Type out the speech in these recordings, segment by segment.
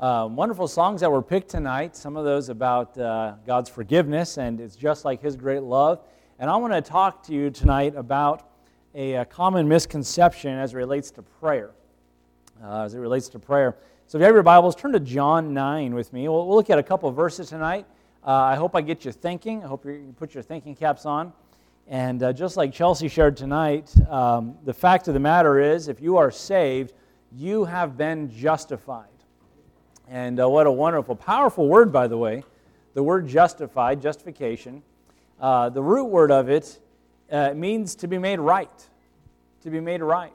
uh, wonderful songs that were picked tonight, some of those about uh, God's forgiveness, and it's just like His great love. And I want to talk to you tonight about a, a common misconception as it relates to prayer. Uh, as it relates to prayer. So if you have your Bibles, turn to John 9 with me. We'll, we'll look at a couple verses tonight. Uh, I hope I get you thinking. I hope you put your thinking caps on. And uh, just like Chelsea shared tonight, um, the fact of the matter is if you are saved, you have been justified. And uh, what a wonderful, powerful word, by the way. The word justified, justification, uh, the root word of it uh, means to be made right. To be made right.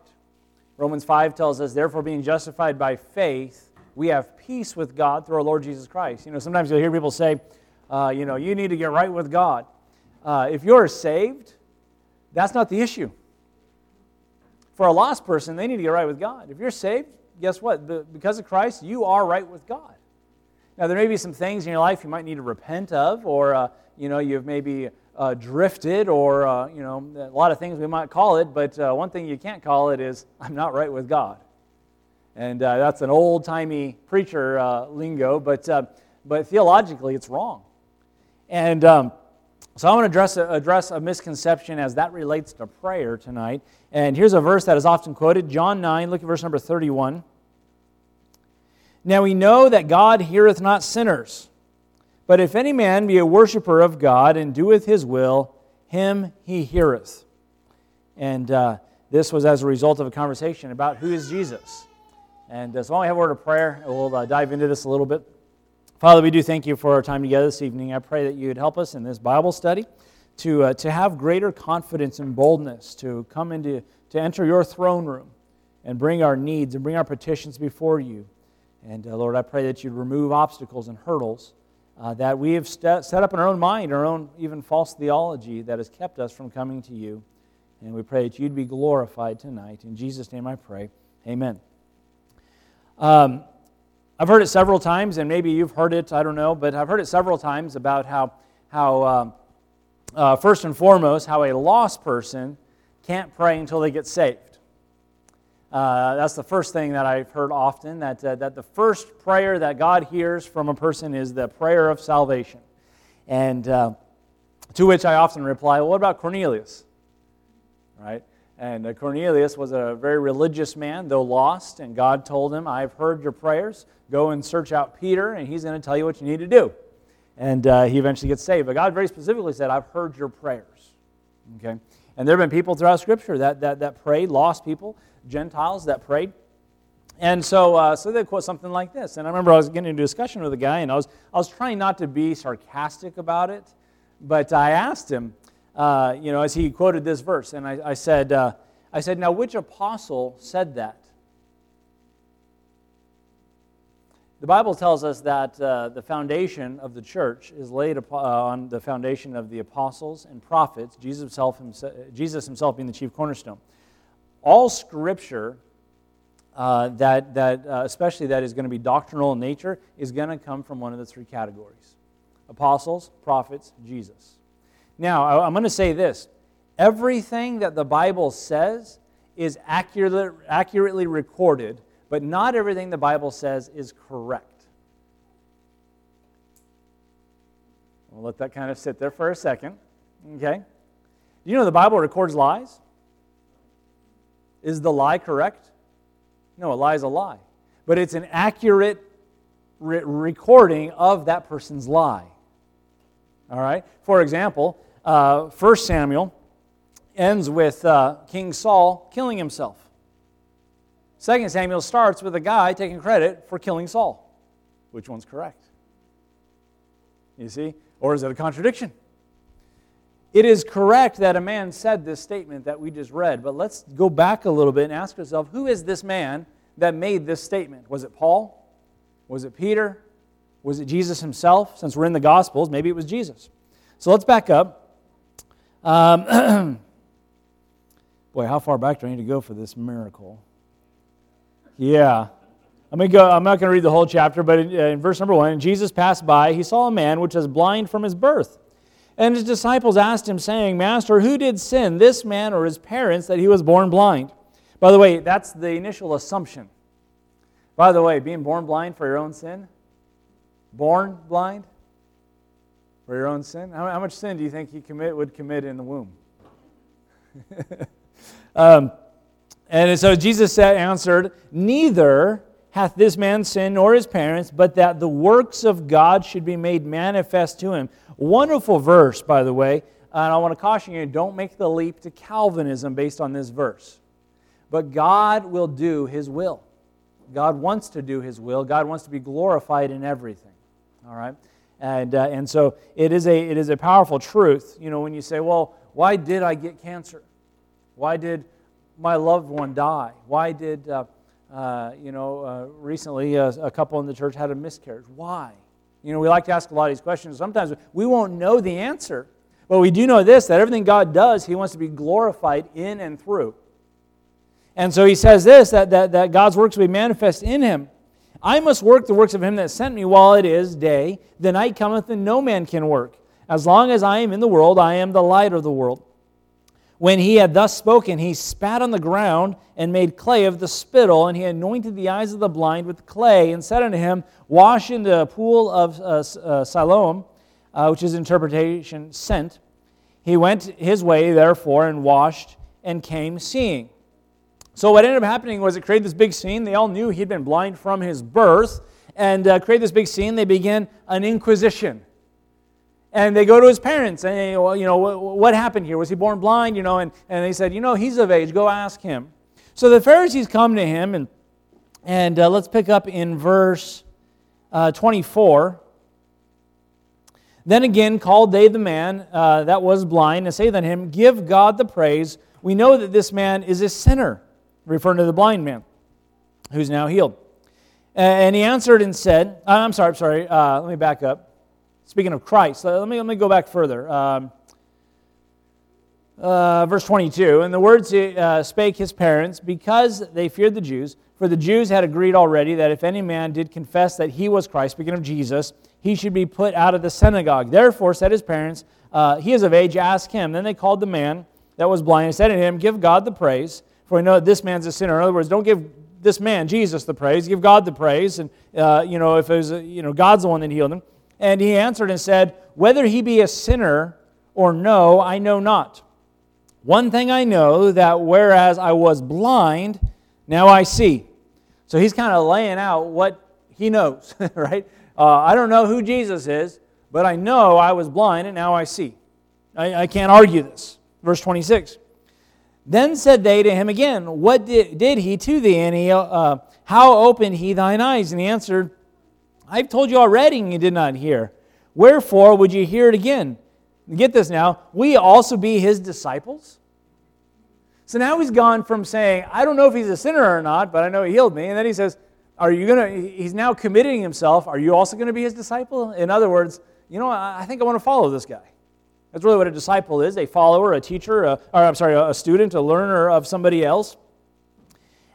Romans 5 tells us, therefore, being justified by faith, we have peace with God through our Lord Jesus Christ. You know, sometimes you'll hear people say, uh, you know, you need to get right with God. Uh, if you're saved, that's not the issue. For a lost person, they need to get right with God. If you're saved, guess what? because of Christ, you are right with God. Now, there may be some things in your life you might need to repent of, or, uh, you know, you've maybe uh, drifted, or, uh, you know, a lot of things we might call it, but uh, one thing you can't call it is, I'm not right with God. And uh, that's an old timey preacher uh, lingo, but, but theologically, it's wrong. And um, so I want to address a, address a misconception as that relates to prayer tonight. And here's a verse that is often quoted John 9, look at verse number 31. Now we know that God heareth not sinners, but if any man be a worshiper of God and doeth his will, him he heareth. And uh, this was as a result of a conversation about who is Jesus. And uh, so I have a word of prayer. We'll uh, dive into this a little bit. Father, we do thank you for our time together this evening. I pray that you would help us in this Bible study to, uh, to have greater confidence and boldness to come into, to enter your throne room and bring our needs and bring our petitions before you. And uh, Lord, I pray that you'd remove obstacles and hurdles uh, that we have st- set up in our own mind, our own even false theology that has kept us from coming to you. And we pray that you'd be glorified tonight. In Jesus' name I pray. Amen. Um, I've heard it several times, and maybe you've heard it, I don't know, but I've heard it several times about how, how uh, uh, first and foremost, how a lost person can't pray until they get saved. Uh, that's the first thing that I've heard often, that, uh, that the first prayer that God hears from a person is the prayer of salvation. And uh, to which I often reply, well, what about Cornelius? Right? And uh, Cornelius was a very religious man, though lost, and God told him, I've heard your prayers. Go and search out Peter, and he's going to tell you what you need to do. And uh, he eventually gets saved. But God very specifically said, I've heard your prayers. Okay? And there have been people throughout Scripture that, that, that prayed, lost people, Gentiles that prayed. And so, uh, so they quote something like this. And I remember I was getting into a discussion with a guy, and I was, I was trying not to be sarcastic about it, but I asked him, uh, you know, as he quoted this verse. And I, I said, uh, I said, now which apostle said that? The Bible tells us that uh, the foundation of the church is laid uh, on the foundation of the apostles and prophets, Jesus himself, himself, Jesus himself being the chief cornerstone. All scripture uh, that, that uh, especially that is going to be doctrinal in nature, is going to come from one of the three categories apostles, prophets, Jesus. Now, I'm going to say this everything that the Bible says is accurate, accurately recorded, but not everything the Bible says is correct. We'll let that kind of sit there for a second. Okay? You know the Bible records lies? Is the lie correct? No, a lie is a lie. But it's an accurate re- recording of that person's lie. All right? For example, uh, 1 Samuel ends with uh, King Saul killing himself. 2 Samuel starts with a guy taking credit for killing Saul. Which one's correct? You see? Or is it a contradiction? It is correct that a man said this statement that we just read, but let's go back a little bit and ask ourselves who is this man that made this statement? Was it Paul? Was it Peter? Was it Jesus himself? Since we're in the Gospels, maybe it was Jesus. So let's back up. Um, boy, how far back do I need to go for this miracle? Yeah. I'm, gonna go, I'm not going to read the whole chapter, but in, in verse number one, Jesus passed by. He saw a man which was blind from his birth. And his disciples asked him, saying, Master, who did sin, this man or his parents, that he was born blind? By the way, that's the initial assumption By the way, being born blind for your own sin? Born blind for your own sin? How, how much sin do you think he commit, would commit in the womb? um, and so Jesus said, answered, Neither hath this man sinned nor his parents, but that the works of God should be made manifest to him. Wonderful verse, by the way. And I want to caution you don't make the leap to Calvinism based on this verse. But God will do his will. God wants to do his will. God wants to be glorified in everything. All right? And, uh, and so it is, a, it is a powerful truth. You know, when you say, well, why did I get cancer? Why did my loved one die? Why did, uh, uh, you know, uh, recently a, uh, a couple in the church had a miscarriage? Why? You know, we like to ask a lot of these questions. Sometimes we won't know the answer. But we do know this that everything God does, He wants to be glorified in and through. And so He says this that, that, that God's works will be manifest in Him. I must work the works of Him that sent me while it is day. The night cometh and no man can work. As long as I am in the world, I am the light of the world. When he had thus spoken, he spat on the ground and made clay of the spittle, and he anointed the eyes of the blind with clay, and said unto him, Wash in the pool of uh, uh, Siloam, uh, which is interpretation sent. He went his way, therefore, and washed and came seeing. So, what ended up happening was it created this big scene. They all knew he'd been blind from his birth, and uh, created this big scene. They began an inquisition. And they go to his parents, and they, well, you know, what, what happened here? Was he born blind? You know, and, and they said, you know, he's of age. Go ask him. So the Pharisees come to him, and, and uh, let's pick up in verse uh, 24. Then again called they the man uh, that was blind, and say unto him, Give God the praise. We know that this man is a sinner, referring to the blind man who's now healed. And he answered and said, I'm sorry, I'm sorry, uh, let me back up. Speaking of Christ, let me, let me go back further. Um, uh, verse 22 And the words he uh, spake his parents, because they feared the Jews, for the Jews had agreed already that if any man did confess that he was Christ, speaking of Jesus, he should be put out of the synagogue. Therefore, said his parents, uh, He is of age, ask him. Then they called the man that was blind and said to him, Give God the praise, for we know that this man's a sinner. In other words, don't give this man, Jesus, the praise, give God the praise. And, uh, you know, if it was, you know, God's the one that healed him. And he answered and said, Whether he be a sinner or no, I know not. One thing I know, that whereas I was blind, now I see. So he's kind of laying out what he knows, right? Uh, I don't know who Jesus is, but I know I was blind and now I see. I, I can't argue this. Verse 26. Then said they to him again, What did, did he to thee? And he, uh, how opened he thine eyes? And he answered, I've told you already, and you did not hear. Wherefore would you hear it again? Get this now. We also be his disciples? So now he's gone from saying, I don't know if he's a sinner or not, but I know he healed me. And then he says, are you going to, he's now committing himself. Are you also going to be his disciple? In other words, you know, I think I want to follow this guy. That's really what a disciple is a follower, a teacher, a, or I'm sorry, a student, a learner of somebody else.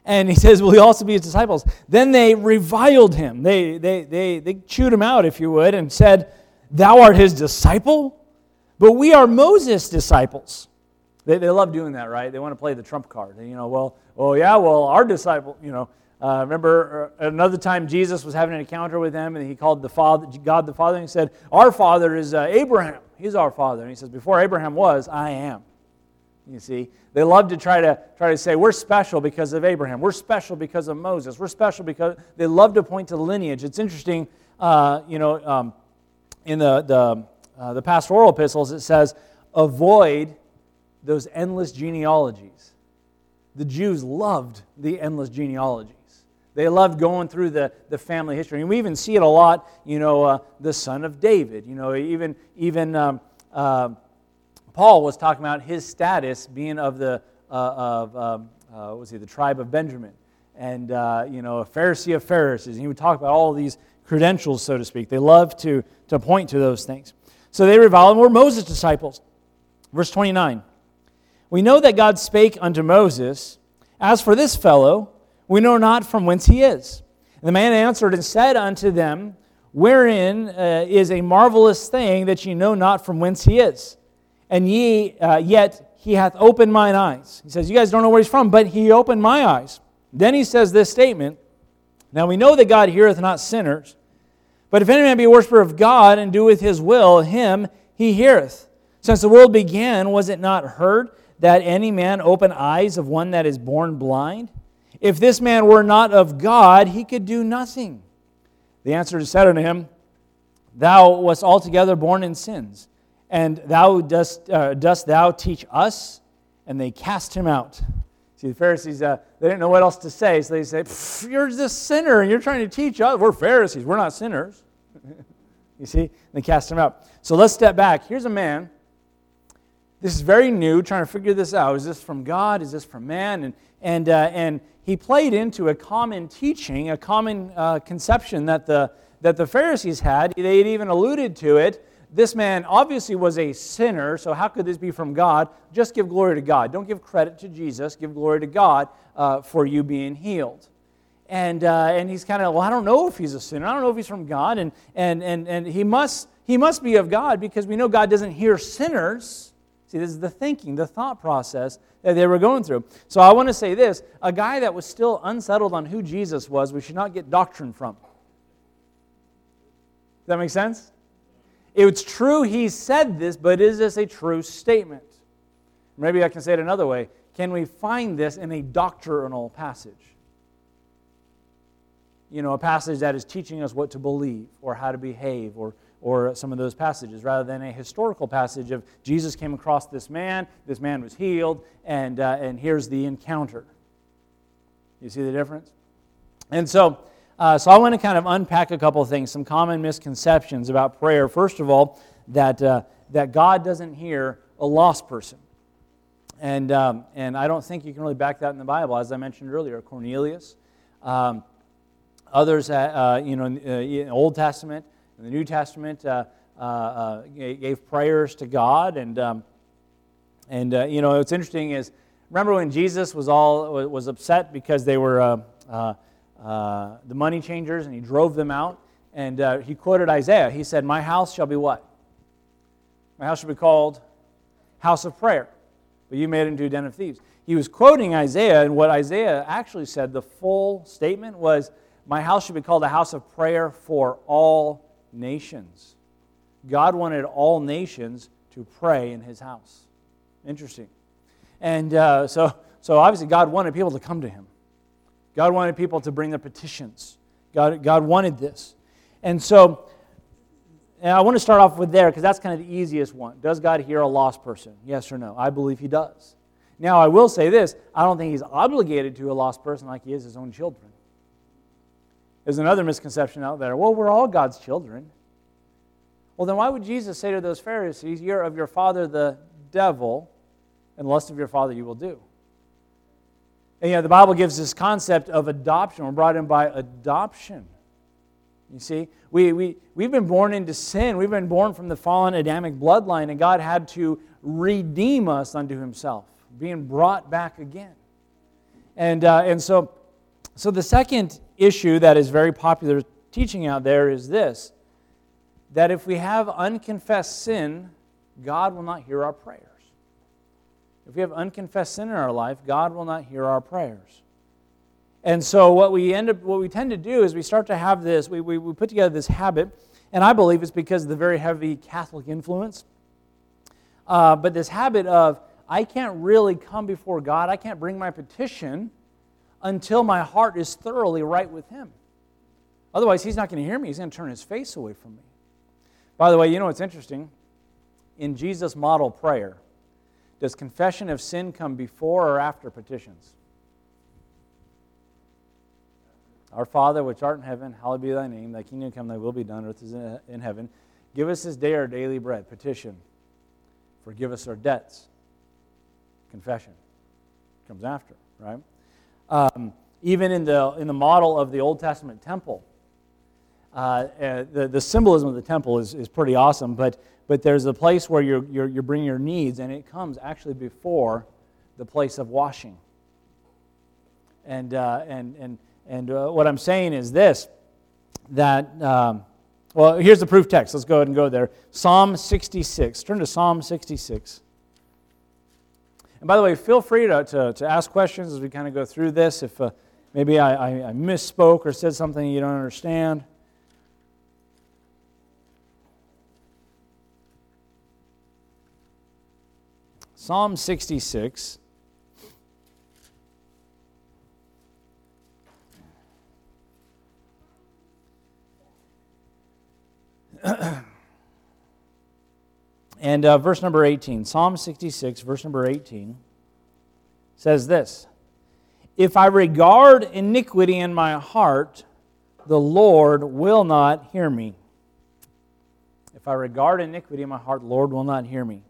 And he says, Will he also be his disciples? Then they reviled him. They, they, they, they chewed him out, if you would, and said, Thou art his disciple? But we are Moses' disciples. They, they love doing that, right? They want to play the trump card. You know, well, oh yeah, well, our disciple, you know, uh, remember uh, another time Jesus was having an encounter with them, and he called the Father, God the Father, and he said, "Our Father is uh, Abraham. He's our Father." And he says, "Before Abraham was, I am." You see, they love to try to try to say we're special because of Abraham. We're special because of Moses. We're special because they love to point to lineage. It's interesting, uh, you know, um, in the the, uh, the pastoral epistles, it says, "Avoid those endless genealogies." The Jews loved the endless genealogy. They loved going through the, the family history. And we even see it a lot, you know, uh, the son of David. You know, even, even um, uh, Paul was talking about his status being of the, uh, of, um, uh, was he, the tribe of Benjamin. And, uh, you know, a Pharisee of Pharisees. And he would talk about all these credentials, so to speak. They love to, to point to those things. So they reviled and were Moses' disciples. Verse 29. We know that God spake unto Moses, As for this fellow, we know not from whence he is. And the man answered and said unto them, Wherein uh, is a marvelous thing that ye know not from whence he is? And ye, uh, yet he hath opened mine eyes. He says, You guys don't know where he's from, but he opened my eyes. Then he says this statement Now we know that God heareth not sinners, but if any man be a worshiper of God and doeth his will, him he heareth. Since the world began, was it not heard that any man open eyes of one that is born blind? If this man were not of God, he could do nothing. The answer is said unto him, Thou wast altogether born in sins, and thou dost, uh, dost thou teach us? And they cast him out. See, the Pharisees, uh, they didn't know what else to say, so they say, You're this sinner, and you're trying to teach us. We're Pharisees, we're not sinners. you see? And they cast him out. So let's step back. Here's a man. This is very new, trying to figure this out. Is this from God? Is this from man? And, and, uh, and he played into a common teaching, a common uh, conception that the, that the Pharisees had. They had even alluded to it. This man obviously was a sinner, so how could this be from God? Just give glory to God. Don't give credit to Jesus. Give glory to God uh, for you being healed. And, uh, and he's kind of, well, I don't know if he's a sinner. I don't know if he's from God. And, and, and, and he, must, he must be of God because we know God doesn't hear sinners. See, this is the thinking, the thought process that they were going through. So I want to say this a guy that was still unsettled on who Jesus was, we should not get doctrine from. Does that make sense? It's true he said this, but is this a true statement? Maybe I can say it another way. Can we find this in a doctrinal passage? You know, a passage that is teaching us what to believe or how to behave or or some of those passages, rather than a historical passage of Jesus came across this man, this man was healed, and, uh, and here's the encounter. You see the difference? And so, uh, so I want to kind of unpack a couple of things, some common misconceptions about prayer. First of all, that, uh, that God doesn't hear a lost person. And, um, and I don't think you can really back that in the Bible. As I mentioned earlier, Cornelius, um, others, uh, uh, you know, in the uh, Old Testament, in the New Testament uh, uh, uh, gave prayers to God. And, um, and you know, what's interesting is, remember when Jesus was, all, was upset because they were the money changers and he drove them out? And he quoted Isaiah. He said, My house shall be what? My house shall be called house of prayer. But you made it into a den of thieves. He was quoting Isaiah, and what Isaiah actually said, the full statement was, My house should be called a house of prayer for all nations. God wanted all nations to pray in his house. Interesting. And uh, so, so obviously, God wanted people to come to him. God wanted people to bring their petitions. God, God wanted this. And so, and I want to start off with there because that's kind of the easiest one. Does God hear a lost person? Yes or no? I believe he does. Now, I will say this I don't think he's obligated to a lost person like he is his own children. There's another misconception out there. Well, we're all God's children. Well, then why would Jesus say to those Pharisees, You're of your father the devil, and lust of your father you will do? And the Bible gives this concept of adoption. We're brought in by adoption. You see, we, we, we've been born into sin. We've been born from the fallen Adamic bloodline, and God had to redeem us unto himself, being brought back again. And, uh, and so, so the second issue that is very popular teaching out there is this that if we have unconfessed sin, God will not hear our prayers. If we have unconfessed sin in our life, God will not hear our prayers. And so what we end up what we tend to do is we start to have this, we, we, we put together this habit, and I believe it's because of the very heavy Catholic influence. Uh, but this habit of I can't really come before God, I can't bring my petition until my heart is thoroughly right with Him. Otherwise, He's not going to hear me. He's going to turn His face away from me. By the way, you know what's interesting? In Jesus' model prayer, does confession of sin come before or after petitions? Our Father, which art in heaven, hallowed be thy name. Thy kingdom come, thy will be done, earth is in heaven. Give us this day our daily bread. Petition. Forgive us our debts. Confession. Comes after, right? Um, even in the, in the model of the Old Testament temple, uh, uh, the, the symbolism of the temple is, is pretty awesome, but, but there's a place where you're, you're, you're bringing your needs, and it comes actually before the place of washing. And, uh, and, and, and uh, what I'm saying is this that, um, well, here's the proof text. Let's go ahead and go there. Psalm 66. Turn to Psalm 66. And by the way, feel free to, to, to ask questions as we kind of go through this. If, uh, maybe I, I, I misspoke or said something you don't understand. Psalm 66. and uh, verse number 18, Psalm 66, verse number 18, says this If I regard iniquity in my heart, the Lord will not hear me. If I regard iniquity in my heart, the Lord will not hear me.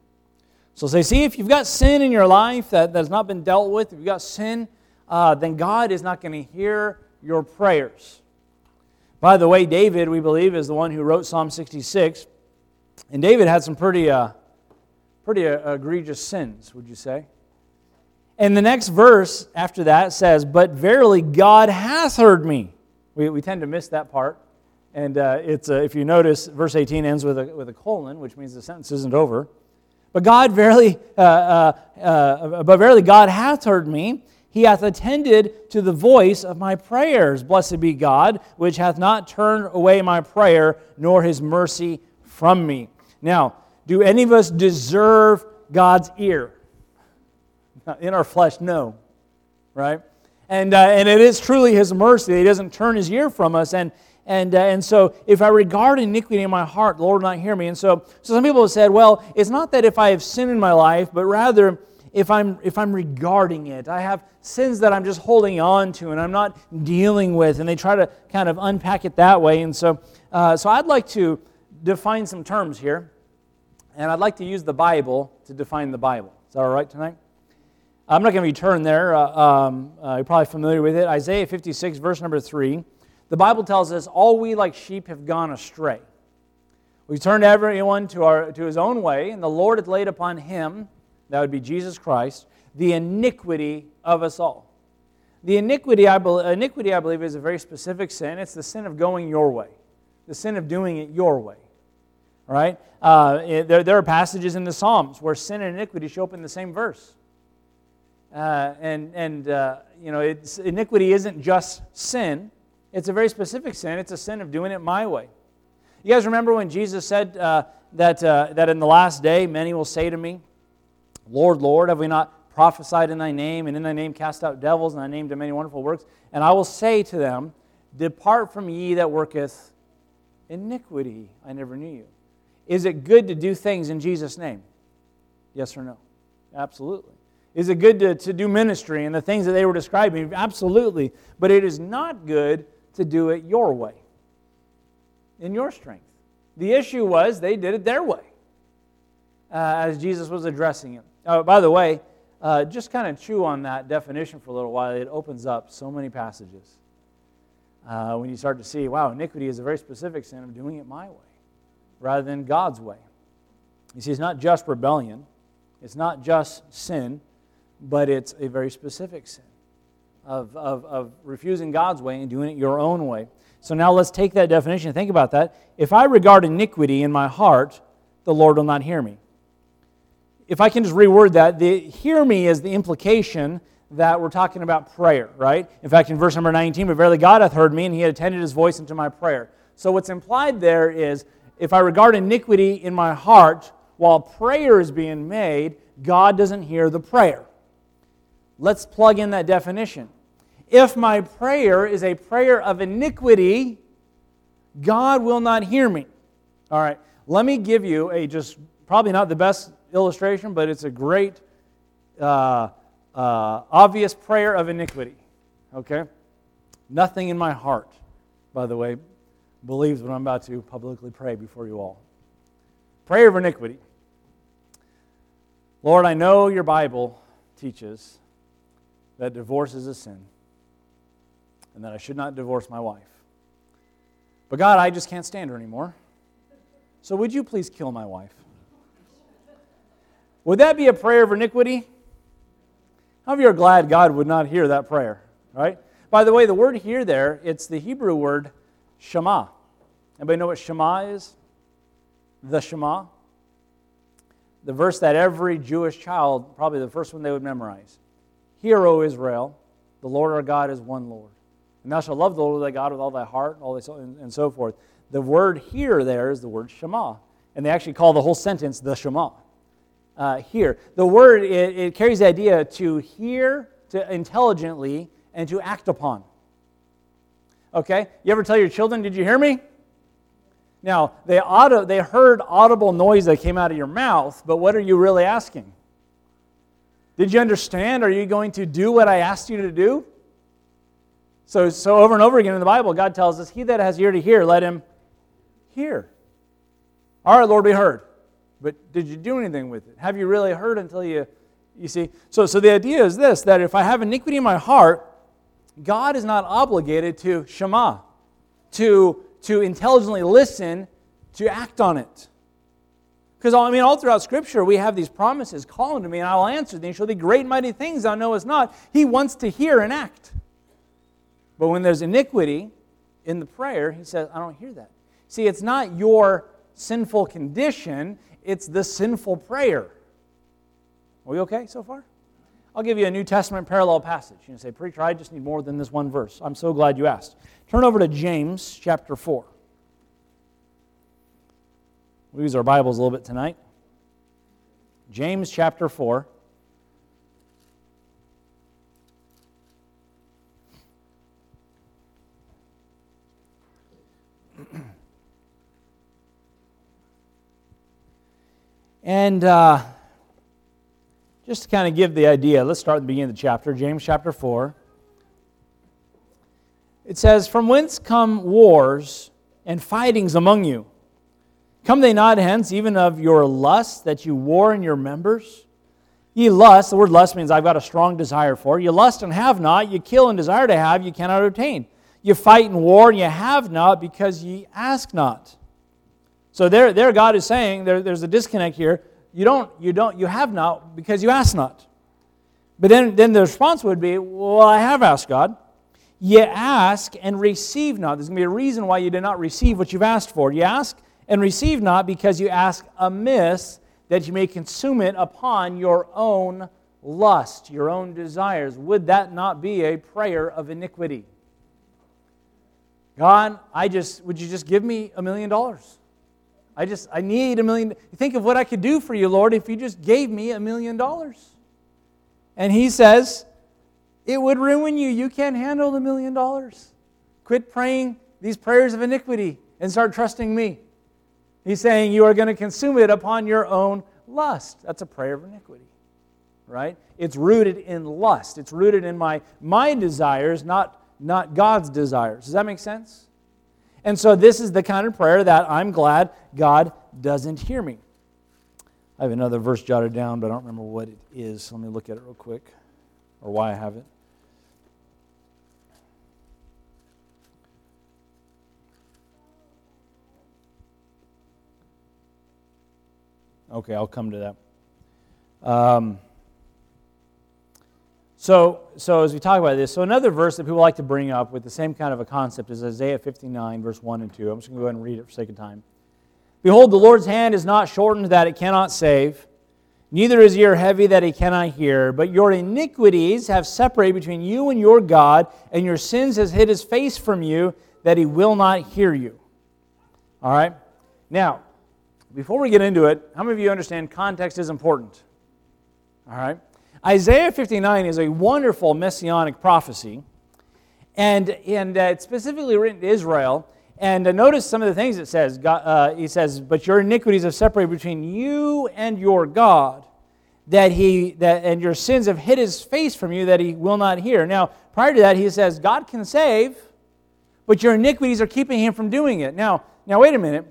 So say, see, if you've got sin in your life that, that has not been dealt with, if you've got sin, uh, then God is not going to hear your prayers. By the way, David, we believe, is the one who wrote Psalm 66. And David had some pretty, uh, pretty uh, egregious sins, would you say? And the next verse after that says, But verily God hath heard me. We, we tend to miss that part. And uh, it's, uh, if you notice, verse 18 ends with a, with a colon, which means the sentence isn't over. But God verily, uh, uh, uh, but verily God hath heard me. He hath attended to the voice of my prayers. Blessed be God, which hath not turned away my prayer, nor his mercy from me. Now, do any of us deserve God's ear? In our flesh, no. Right? And, uh, and it is truly his mercy he doesn't turn his ear from us. And, and, uh, and so if I regard iniquity in my heart, the Lord will not hear me. And so, so some people have said, well, it's not that if I have sin in my life, but rather if I'm, if I'm regarding it. I have sins that I'm just holding on to and I'm not dealing with. And they try to kind of unpack it that way. And so, uh, so I'd like to define some terms here. And I'd like to use the Bible to define the Bible. Is that all right tonight? I'm not going to return there. Uh, um, uh, you're probably familiar with it. Isaiah 56, verse number 3. The Bible tells us, All we like sheep have gone astray. We turned everyone to, our, to his own way, and the Lord hath laid upon him, that would be Jesus Christ, the iniquity of us all. The iniquity I, be, iniquity, I believe, is a very specific sin. It's the sin of going your way, the sin of doing it your way. Right? Uh, there, there are passages in the Psalms where sin and iniquity show up in the same verse. Uh, and and uh, you know, iniquity isn't just sin, it's a very specific sin. It's a sin of doing it my way. You guys remember when Jesus said uh, that, uh, that in the last day many will say to me, Lord, Lord, have we not prophesied in thy name, and in thy name cast out devils, and thy name did many wonderful works? And I will say to them, Depart from ye that worketh iniquity. I never knew you. Is it good to do things in Jesus' name? Yes or no? Absolutely. Is it good to, to do ministry and the things that they were describing? Absolutely. But it is not good to do it your way, in your strength. The issue was they did it their way uh, as Jesus was addressing it. Oh, by the way, uh, just kind of chew on that definition for a little while. It opens up so many passages. Uh, when you start to see, wow, iniquity is a very specific sin of doing it my way rather than God's way. You see, it's not just rebellion, it's not just sin, but it's a very specific sin of, of, of refusing God's way and doing it your own way. So now let's take that definition and think about that. If I regard iniquity in my heart, the Lord will not hear me. If I can just reword that, the hear me is the implication that we're talking about prayer, right? In fact, in verse number 19, but verily God hath heard me, and he had attended his voice unto my prayer. So what's implied there is if I regard iniquity in my heart while prayer is being made, God doesn't hear the prayer. Let's plug in that definition. If my prayer is a prayer of iniquity, God will not hear me. All right, let me give you a just probably not the best illustration, but it's a great, uh, uh, obvious prayer of iniquity. Okay? Nothing in my heart, by the way, believes what I'm about to publicly pray before you all. Prayer of iniquity. Lord, I know your Bible teaches that divorce is a sin and that I should not divorce my wife. But God, I just can't stand her anymore. So would you please kill my wife? Would that be a prayer of iniquity? How many are glad God would not hear that prayer? Right? By the way, the word here there, it's the Hebrew word Shema. Anybody know what Shema is? The Shema. The verse that every Jewish child, probably the first one they would memorize. Hear, O Israel, The Lord our God is one Lord. And thou shalt love the Lord thy God with all thy heart, and all thy soul, and, and so forth. The word here there is the word Shema. And they actually call the whole sentence the Shema. Uh, here. The word, it, it carries the idea to hear to intelligently and to act upon. Okay? You ever tell your children, Did you hear me? Now, they, auto, they heard audible noise that came out of your mouth, but what are you really asking? Did you understand? Are you going to do what I asked you to do? So, so over and over again in the Bible, God tells us, He that has ear to hear, let him hear. All right, Lord, we heard. But did you do anything with it? Have you really heard until you, you see? So, so the idea is this that if I have iniquity in my heart, God is not obligated to Shema, to, to intelligently listen, to act on it. Because, I mean, all throughout Scripture, we have these promises Call unto me, and I will answer thee, and show thee great mighty things thou knowest not. He wants to hear and act. But when there's iniquity in the prayer, he says, I don't hear that. See, it's not your sinful condition, it's the sinful prayer. Are we okay so far? I'll give you a New Testament parallel passage. You say, Preacher, I just need more than this one verse. I'm so glad you asked. Turn over to James chapter 4. We use our Bibles a little bit tonight. James chapter 4. And uh, just to kind of give the idea, let's start at the beginning of the chapter, James chapter 4. It says, From whence come wars and fightings among you? Come they not hence, even of your lust, that you war in your members? Ye lust, the word lust means I've got a strong desire for. You lust and have not, you kill and desire to have, you cannot obtain. You fight and war and you have not because ye ask not. So there, there God is saying, there, there's a disconnect here you don't, you don't, you have not because you ask not. But then, then the response would be, well, I have asked God. You ask and receive not. There's going to be a reason why you did not receive what you've asked for. You ask and receive not because you ask amiss that you may consume it upon your own lust, your own desires. Would that not be a prayer of iniquity? God, I just would you just give me a million dollars? I just, I need a million. Think of what I could do for you, Lord, if you just gave me a million dollars. And he says, It would ruin you. You can't handle the million dollars. Quit praying these prayers of iniquity and start trusting me. He's saying you are going to consume it upon your own lust. That's a prayer of iniquity, right? It's rooted in lust. It's rooted in my, my desires, not, not God's desires. Does that make sense? And so this is the kind of prayer that I'm glad God doesn't hear me. I have another verse jotted down, but I don't remember what it is. Let me look at it real quick or why I have it. Okay, I'll come to that. Um, so, so as we talk about this, so another verse that people like to bring up with the same kind of a concept is Isaiah 59, verse 1 and 2. I'm just going to go ahead and read it for sake of time. Behold, the Lord's hand is not shortened that it cannot save, neither is ear heavy that he cannot hear, but your iniquities have separated between you and your God, and your sins has hid his face from you that he will not hear you. All right? Now, before we get into it, how many of you understand context is important? All right? Isaiah 59 is a wonderful messianic prophecy, and, and uh, it's specifically written to Israel. And uh, notice some of the things it says. God, uh, he says, But your iniquities have separated between you and your God, that he, that, and your sins have hid his face from you that he will not hear. Now, prior to that, he says, God can save, but your iniquities are keeping him from doing it. Now, now wait a minute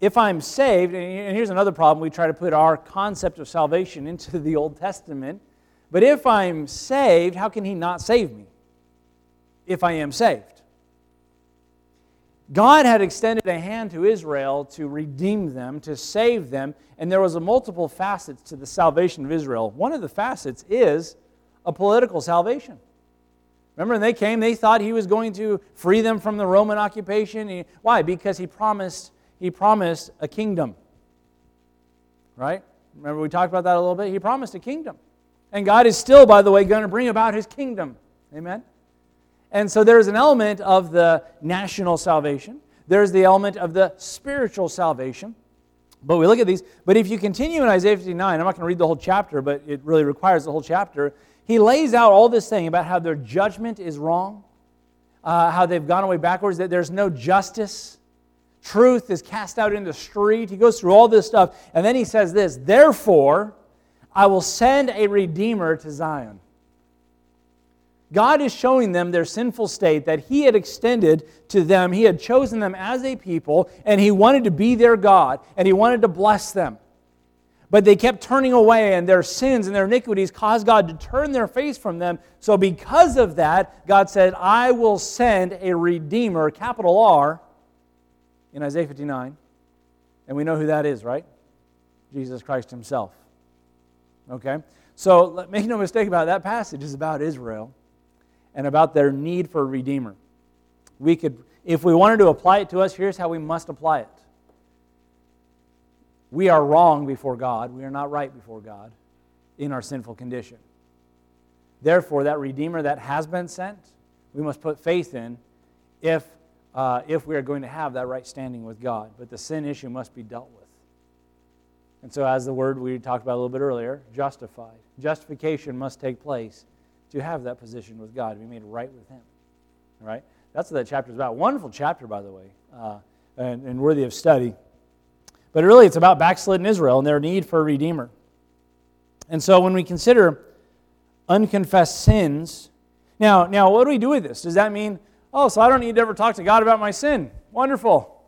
if I'm saved, and here's another problem, we try to put our concept of salvation into the Old Testament. But if I'm saved, how can He not save me? If I am saved. God had extended a hand to Israel to redeem them, to save them, and there was a multiple facets to the salvation of Israel. One of the facets is a political salvation. Remember, when they came, they thought he was going to free them from the Roman occupation. Why? Because he promised he promised a kingdom. Right? Remember we talked about that a little bit? He promised a kingdom. And God is still, by the way, going to bring about his kingdom. Amen? And so there's an element of the national salvation, there's the element of the spiritual salvation. But we look at these. But if you continue in Isaiah 59, I'm not going to read the whole chapter, but it really requires the whole chapter. He lays out all this thing about how their judgment is wrong, uh, how they've gone away backwards, that there's no justice. Truth is cast out in the street. He goes through all this stuff. And then he says this Therefore, I will send a redeemer to Zion. God is showing them their sinful state that He had extended to them. He had chosen them as a people, and He wanted to be their God, and He wanted to bless them. But they kept turning away, and their sins and their iniquities caused God to turn their face from them. So, because of that, God said, I will send a Redeemer, capital R, in Isaiah 59. And we know who that is, right? Jesus Christ Himself. Okay? So make no mistake about it, that passage is about Israel and about their need for a redeemer. We could, if we wanted to apply it to us, here's how we must apply it. We are wrong before God. We are not right before God in our sinful condition. Therefore, that Redeemer that has been sent, we must put faith in if, uh, if we are going to have that right standing with God. But the sin issue must be dealt with. And so, as the word we talked about a little bit earlier, justified. Justification must take place to have that position with God, to be made right with Him. All right? That's what that chapter is about. Wonderful chapter, by the way, uh, and, and worthy of study. But really, it's about backslidden Israel and their need for a redeemer. And so, when we consider unconfessed sins, now, now, what do we do with this? Does that mean, oh, so I don't need to ever talk to God about my sin? Wonderful.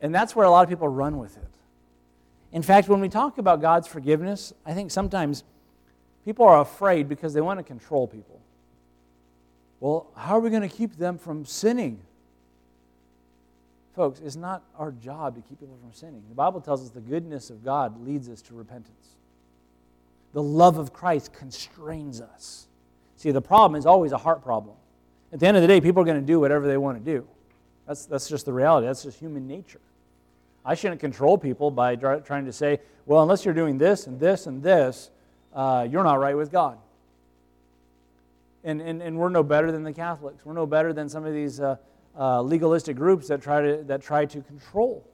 And that's where a lot of people run with it. In fact, when we talk about God's forgiveness, I think sometimes people are afraid because they want to control people. Well, how are we going to keep them from sinning? Folks, it's not our job to keep people from sinning. The Bible tells us the goodness of God leads us to repentance. The love of Christ constrains us. See, the problem is always a heart problem. At the end of the day, people are going to do whatever they want to do. That's, that's just the reality. That's just human nature. I shouldn't control people by trying to say, well, unless you're doing this and this and this, uh, you're not right with God. And, and, and we're no better than the Catholics. We're no better than some of these uh, uh, legalistic groups that try, to, that try to control.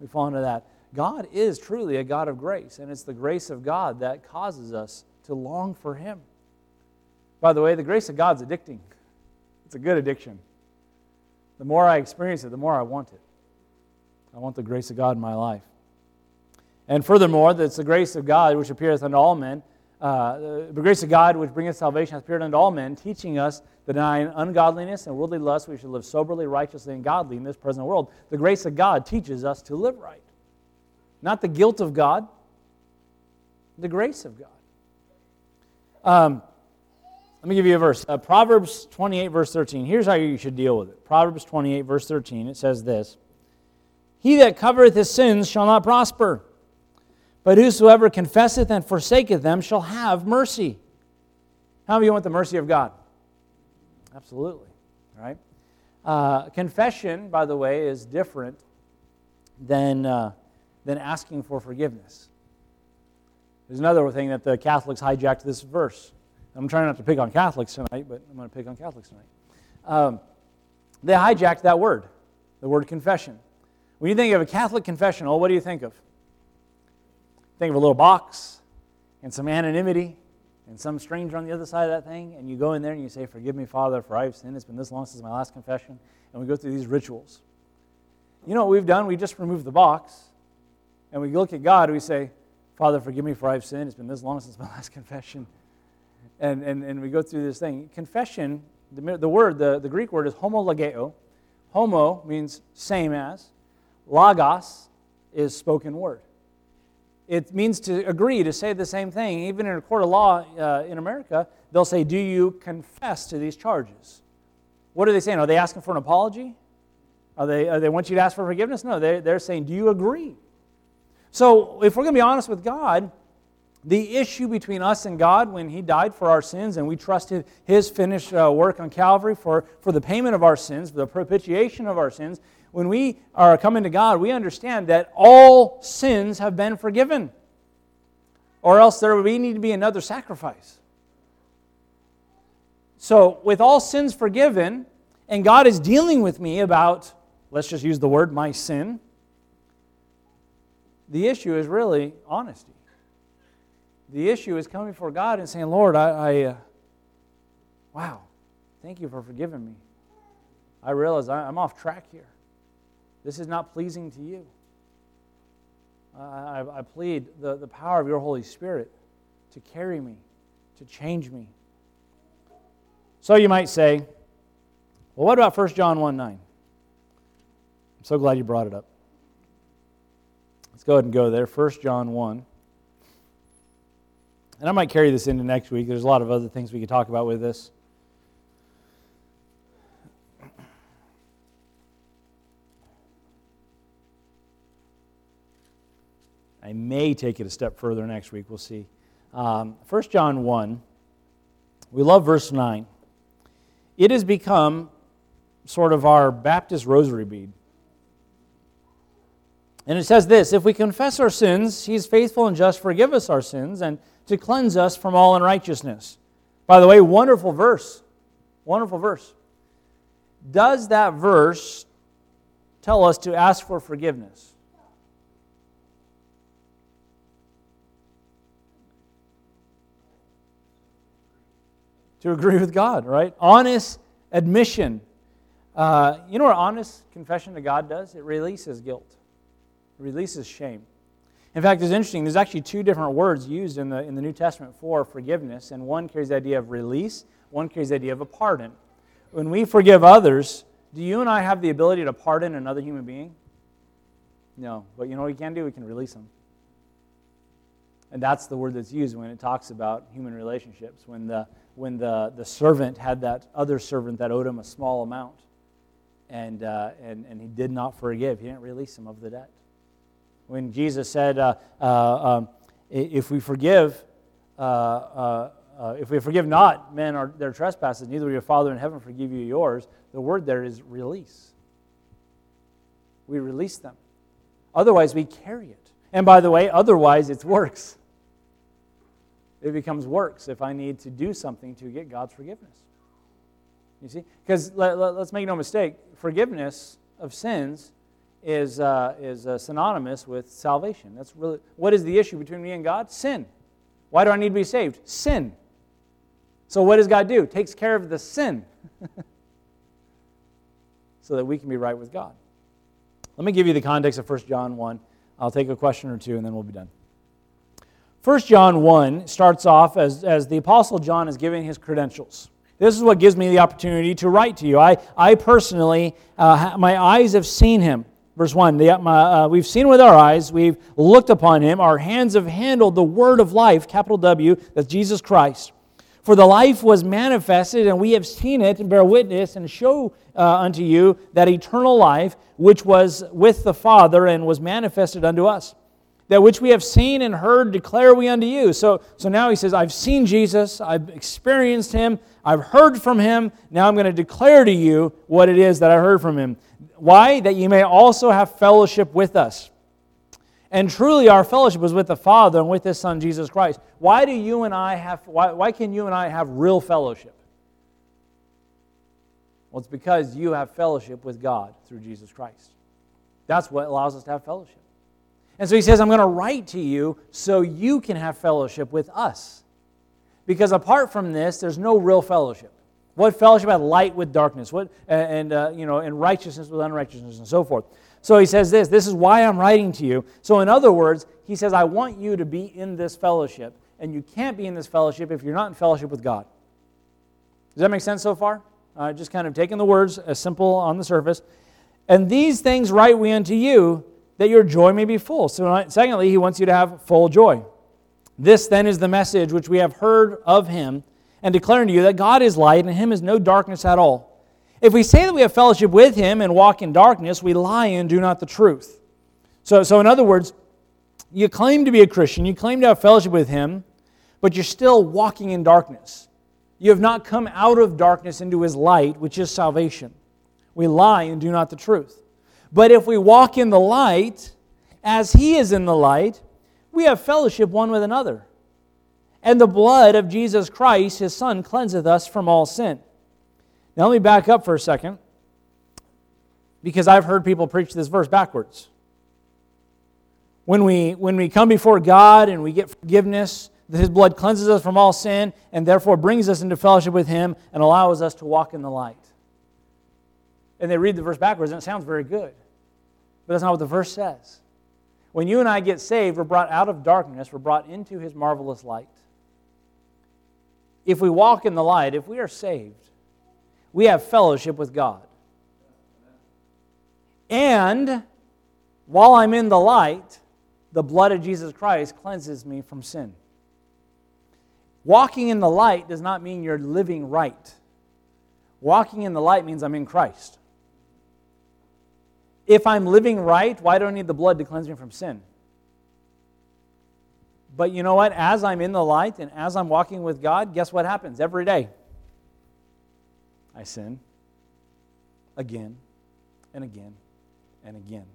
We fall into that. God is truly a God of grace, and it's the grace of God that causes us to long for Him. By the way, the grace of God's addicting. It's a good addiction. The more I experience it, the more I want it. I want the grace of God in my life. And furthermore, that it's the grace of God which appeareth unto all men. Uh, the grace of God which bringeth salvation hath appeared unto all men, teaching us that denying ungodliness and worldly lust, we should live soberly, righteously, and godly in this present world. The grace of God teaches us to live right. Not the guilt of God, the grace of God. Um, let me give you a verse. Uh, Proverbs 28, verse 13. Here's how you should deal with it. Proverbs 28, verse 13. It says this he that covereth his sins shall not prosper, but whosoever confesseth and forsaketh them shall have mercy. How many of you want the mercy of God? Absolutely. Right? Uh, confession, by the way, is different than, uh, than asking for forgiveness. There's another thing that the Catholics hijacked this verse. I'm trying not to pick on Catholics tonight, but I'm going to pick on Catholics tonight. Um, they hijacked that word, the word confession. When you think of a Catholic confessional, what do you think of? Think of a little box and some anonymity and some stranger on the other side of that thing, and you go in there and you say, Forgive me, Father, for I've sinned. It's been this long since my last confession. And we go through these rituals. You know what we've done? We just removed the box, and we look at God and we say, Father, forgive me, for I've sinned. It's been this long since my last confession. And, and, and we go through this thing. Confession, the, the word, the, the Greek word is homologeo. Homo means same as, Logos is spoken word. It means to agree, to say the same thing. Even in a court of law uh, in America, they'll say, Do you confess to these charges? What are they saying? Are they asking for an apology? Are they, are they want you to ask for forgiveness? No, they, they're saying, Do you agree? So, if we're going to be honest with God, the issue between us and God when He died for our sins and we trusted His finished uh, work on Calvary for, for the payment of our sins, the propitiation of our sins, when we are coming to God, we understand that all sins have been forgiven. or else there would need to be another sacrifice. So, with all sins forgiven, and God is dealing with me about, let's just use the word, my sin, the issue is really honesty. The issue is coming before God and saying, Lord, I, I uh, wow, thank you for forgiving me. I realize I'm off track here. This is not pleasing to you. I, I plead the, the power of your Holy Spirit to carry me, to change me. So you might say, well, what about 1 John 1 9? I'm so glad you brought it up. Let's go ahead and go there. 1 John 1. And I might carry this into next week. There's a lot of other things we could talk about with this. I may take it a step further next week. We'll see. Um, 1 John 1, we love verse 9. It has become sort of our Baptist rosary bead. And it says this If we confess our sins, he is faithful and just, forgive us our sins, and to cleanse us from all unrighteousness. By the way, wonderful verse. Wonderful verse. Does that verse tell us to ask for forgiveness? to agree with God, right? Honest admission. Uh, you know what honest confession to God does? It releases guilt, it releases shame. In fact, it's interesting. There's actually two different words used in the, in the New Testament for forgiveness, and one carries the idea of release, one carries the idea of a pardon. When we forgive others, do you and I have the ability to pardon another human being? No. But you know what we can do? We can release them. And that's the word that's used when it talks about human relationships. When the, when the, the servant had that other servant that owed him a small amount and, uh, and, and he did not forgive, he didn't release him of the debt. When Jesus said, uh, uh, um, if we forgive, uh, uh, uh, if we forgive not men or their trespasses, neither will your Father in heaven forgive you yours. The word there is release. We release them. Otherwise, we carry it. And by the way, otherwise, it's works it becomes works if I need to do something to get God's forgiveness. You see? Because let, us let, make no mistake, forgiveness of sins is, uh, is uh, synonymous with salvation. That's really what is the issue between me and God? Sin. Why do I need to be saved? Sin. So what does God do? Takes care of the sin so that we can be right with God. Let me give you the context of 1 John 1. I'll take a question or two and then we'll be done. 1 John 1 starts off as, as the Apostle John is giving his credentials. This is what gives me the opportunity to write to you. I, I personally, uh, my eyes have seen him. Verse 1 the, uh, We've seen with our eyes, we've looked upon him, our hands have handled the word of life, capital W, that's Jesus Christ. For the life was manifested, and we have seen it, and bear witness, and show uh, unto you that eternal life, which was with the Father and was manifested unto us that which we have seen and heard declare we unto you. So, so now he says, I've seen Jesus, I've experienced him, I've heard from him. Now I'm going to declare to you what it is that I heard from him. Why? That you may also have fellowship with us. And truly, our fellowship is with the Father and with His Son, Jesus Christ. Why do you and I have, why, why can you and I have real fellowship? Well, it's because you have fellowship with God through Jesus Christ. That's what allows us to have fellowship. And so he says, I'm going to write to you so you can have fellowship with us. Because apart from this, there's no real fellowship. What fellowship had light with darkness, what and uh, you know, and righteousness with unrighteousness, and so forth. So he says this. This is why I'm writing to you. So in other words, he says, I want you to be in this fellowship, and you can't be in this fellowship if you're not in fellowship with God. Does that make sense so far? Uh, just kind of taking the words as simple on the surface. And these things write we unto you, that your joy may be full. So, secondly, he wants you to have full joy. This then is the message which we have heard of him and declaring to you that God is light and in him is no darkness at all. If we say that we have fellowship with him and walk in darkness, we lie and do not the truth. So, so in other words, you claim to be a Christian, you claim to have fellowship with him, but you're still walking in darkness. You have not come out of darkness into his light, which is salvation. We lie and do not the truth. But if we walk in the light, as he is in the light, we have fellowship one with another. And the blood of Jesus Christ, his Son, cleanseth us from all sin. Now, let me back up for a second because I've heard people preach this verse backwards. When we, when we come before God and we get forgiveness, his blood cleanses us from all sin and therefore brings us into fellowship with him and allows us to walk in the light. And they read the verse backwards and it sounds very good. But that's not what the verse says. When you and I get saved, we're brought out of darkness, we're brought into his marvelous light. If we walk in the light, if we are saved, we have fellowship with God. And while I'm in the light, the blood of Jesus Christ cleanses me from sin. Walking in the light does not mean you're living right. Walking in the light means I'm in Christ. If I'm living right, why do I need the blood to cleanse me from sin? But you know what? As I'm in the light and as I'm walking with God, guess what happens every day? I sin again and again and again.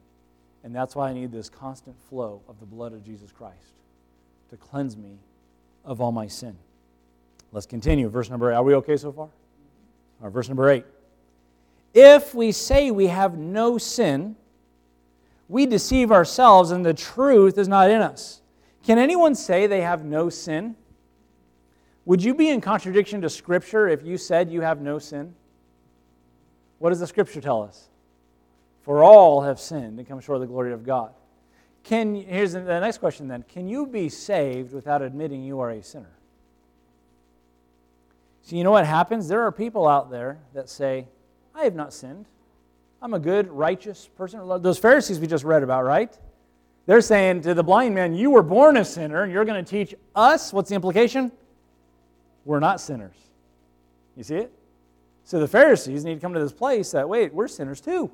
And that's why I need this constant flow of the blood of Jesus Christ to cleanse me of all my sin. Let's continue. Verse number eight. Are we okay so far? Right, verse number eight. If we say we have no sin, we deceive ourselves and the truth is not in us. Can anyone say they have no sin? Would you be in contradiction to Scripture if you said you have no sin? What does the Scripture tell us? For all have sinned and come short of the glory of God. Can, here's the next question then Can you be saved without admitting you are a sinner? So, you know what happens? There are people out there that say, I have not sinned. I'm a good, righteous person. Those Pharisees we just read about, right? They're saying to the blind man, You were born a sinner, and you're going to teach us. What's the implication? We're not sinners. You see it? So the Pharisees need to come to this place that, wait, we're sinners too.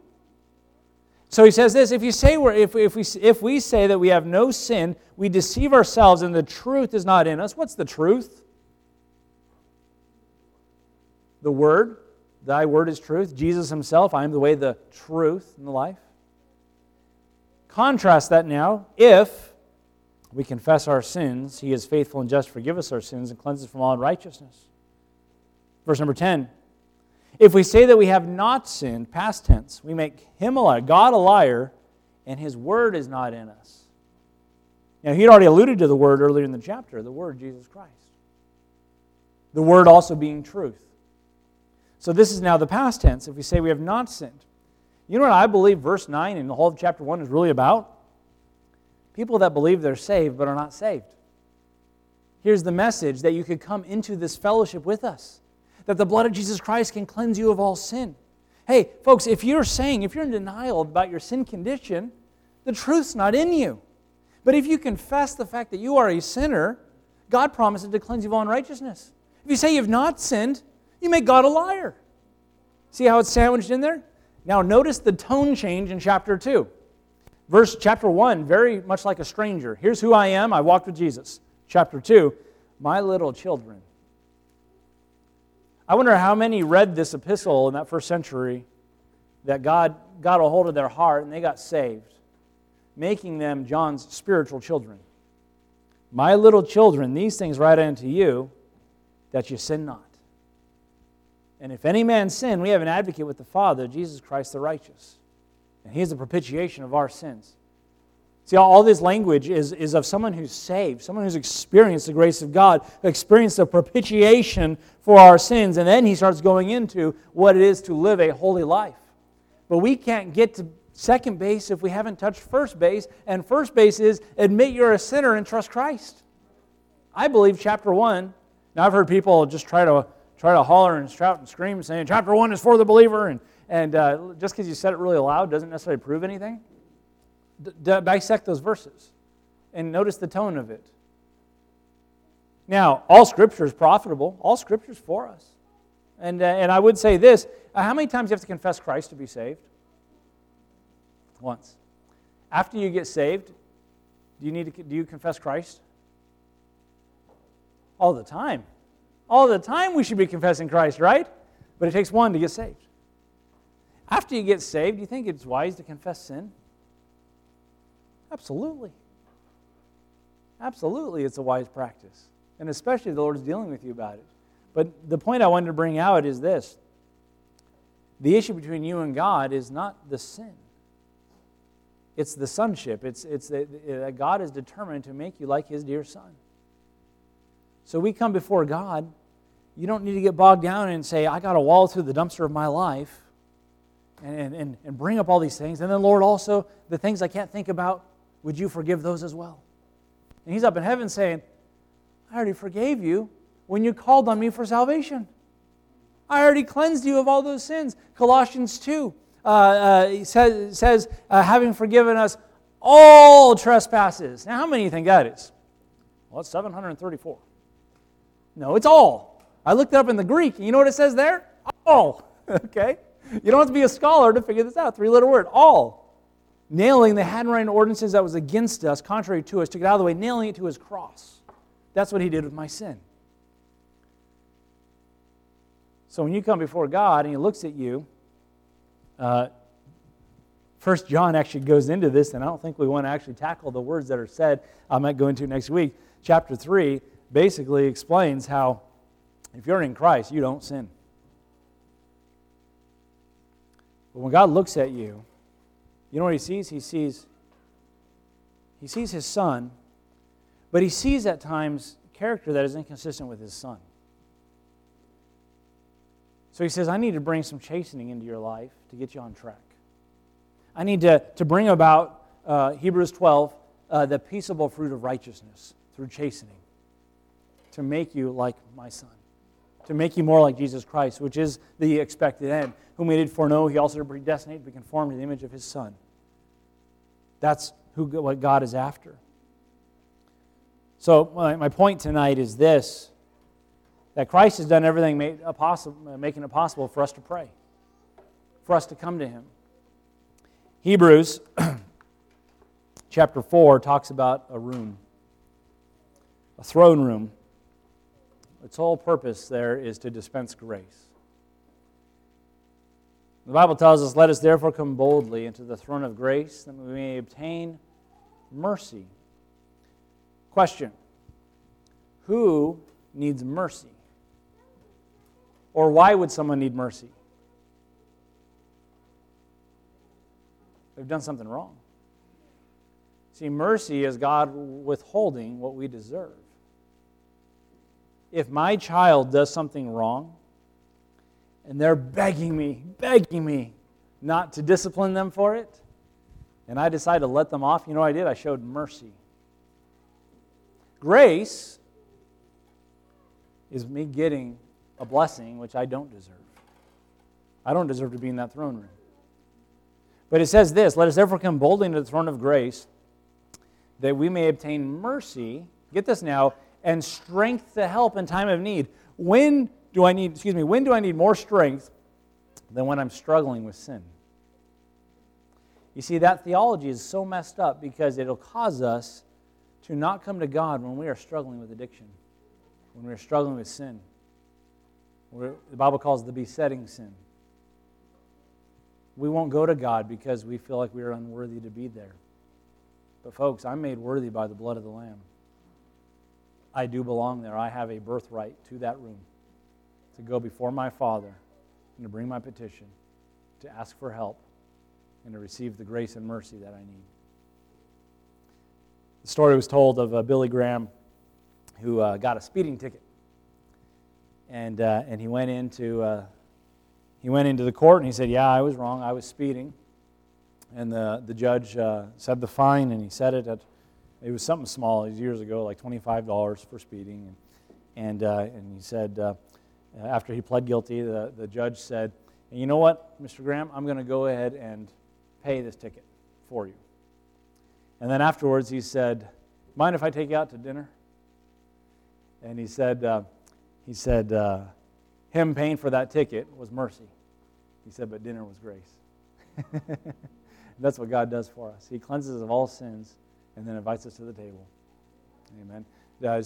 So he says this if you say we're, if, if, we, if we say that we have no sin, we deceive ourselves and the truth is not in us. What's the truth? The Word. Thy Word is truth. Jesus Himself, I am the way, the truth, and the life. Contrast that now. If we confess our sins, He is faithful and just forgive us our sins and cleanse us from all unrighteousness. Verse number 10 if we say that we have not sinned, past tense, we make him a liar, God a liar, and his word is not in us. Now, he'd already alluded to the word earlier in the chapter, the word Jesus Christ. The word also being truth. So this is now the past tense if we say we have not sinned. You know what I believe verse 9 and the whole of chapter 1 is really about? People that believe they're saved but are not saved. Here's the message that you could come into this fellowship with us that the blood of Jesus Christ can cleanse you of all sin. Hey, folks, if you're saying, if you're in denial about your sin condition, the truth's not in you. But if you confess the fact that you are a sinner, God promises to cleanse you of all unrighteousness. If you say you've not sinned, you make God a liar. See how it's sandwiched in there? Now notice the tone change in chapter 2. Verse chapter 1, very much like a stranger. Here's who I am, I walked with Jesus. Chapter 2, my little children. I wonder how many read this epistle in that first century that God got a hold of their heart and they got saved, making them John's spiritual children. My little children, these things write unto you that you sin not. And if any man sin, we have an advocate with the Father, Jesus Christ the righteous. And he is the propitiation of our sins. See, all this language is, is of someone who's saved, someone who's experienced the grace of God, experienced the propitiation for our sins, and then he starts going into what it is to live a holy life. But we can't get to second base if we haven't touched first base, and first base is admit you're a sinner and trust Christ. I believe chapter 1. Now, I've heard people just try to, try to holler and shout and scream, saying chapter 1 is for the believer, and, and uh, just because you said it really loud doesn't necessarily prove anything d- dissect those verses and notice the tone of it. Now, all Scripture is profitable, all Scripture is for us. And, uh, and I would say this uh, how many times do you have to confess Christ to be saved? Once. After you get saved, do you need to do you confess Christ? All the time. All the time we should be confessing Christ, right? But it takes one to get saved. After you get saved, do you think it's wise to confess sin? Absolutely. Absolutely, it's a wise practice. And especially the Lord's dealing with you about it. But the point I wanted to bring out is this the issue between you and God is not the sin. It's the sonship. It's, it's that God is determined to make you like his dear son. So we come before God. You don't need to get bogged down and say, I got to wall through the dumpster of my life and, and, and bring up all these things. And then, Lord, also the things I can't think about, would you forgive those as well? And he's up in heaven saying, I already forgave you when you called on me for salvation. I already cleansed you of all those sins. Colossians 2 uh, uh, says, says uh, having forgiven us all trespasses. Now, how many do you think that is? Well, it's 734. No, it's all. I looked it up in the Greek. You know what it says there? All. okay? You don't have to be a scholar to figure this out. Three letter word. All. Nailing the handwriting ordinances that was against us, contrary to us, took it out of the way, nailing it to his cross. That's what he did with my sin. So when you come before God and he looks at you, uh, First John actually goes into this, and I don't think we want to actually tackle the words that are said. I might go into next week. Chapter 3 basically explains how if you're in Christ, you don't sin. But when God looks at you, you know what he sees? He sees he sees his son, but he sees at times character that is inconsistent with his son. So he says, I need to bring some chastening into your life to get you on track. I need to, to bring about, uh, Hebrews 12, uh, the peaceable fruit of righteousness through chastening to make you like my son, to make you more like Jesus Christ, which is the expected end. Whom he did foreknow, he also predestinated to be conformed to the image of his son. That's who, what God is after. So, my, my point tonight is this that Christ has done everything made possible, making it possible for us to pray, for us to come to Him. Hebrews chapter 4 talks about a room, a throne room. Its whole purpose there is to dispense grace. The Bible tells us, Let us therefore come boldly into the throne of grace that we may obtain mercy. Question Who needs mercy? Or why would someone need mercy? They've done something wrong. See, mercy is God withholding what we deserve. If my child does something wrong, and they're begging me, begging me not to discipline them for it, and I decide to let them off, you know what I did? I showed mercy. Grace is me getting a blessing which I don't deserve. I don't deserve to be in that throne room. But it says this Let us therefore come boldly into the throne of grace that we may obtain mercy. Get this now, and strength to help in time of need. When do I need, excuse me, when do I need more strength than when I'm struggling with sin? You see, that theology is so messed up because it'll cause us to not come to God when we are struggling with addiction, when we're struggling with sin the Bible calls the besetting sin. We won't go to God because we feel like we are unworthy to be there. But, folks, I'm made worthy by the blood of the Lamb. I do belong there. I have a birthright to that room to go before my Father and to bring my petition, to ask for help, and to receive the grace and mercy that I need. The story was told of uh, Billy Graham who uh, got a speeding ticket and, uh, and he went into uh, he went into the court and he said, "Yeah, I was wrong. I was speeding." And the the judge uh, said the fine, and he said it at it was something small. Years ago, like twenty five dollars for speeding, and and, uh, and he said uh, after he pled guilty, the the judge said, "And "You know what, Mr. Graham, I'm going to go ahead and pay this ticket for you." And then afterwards, he said, "Mind if I take you out to dinner?" And he said uh, he said, uh, Him paying for that ticket was mercy. He said, but dinner was grace. That's what God does for us. He cleanses us of all sins and then invites us to the table. Amen. Uh,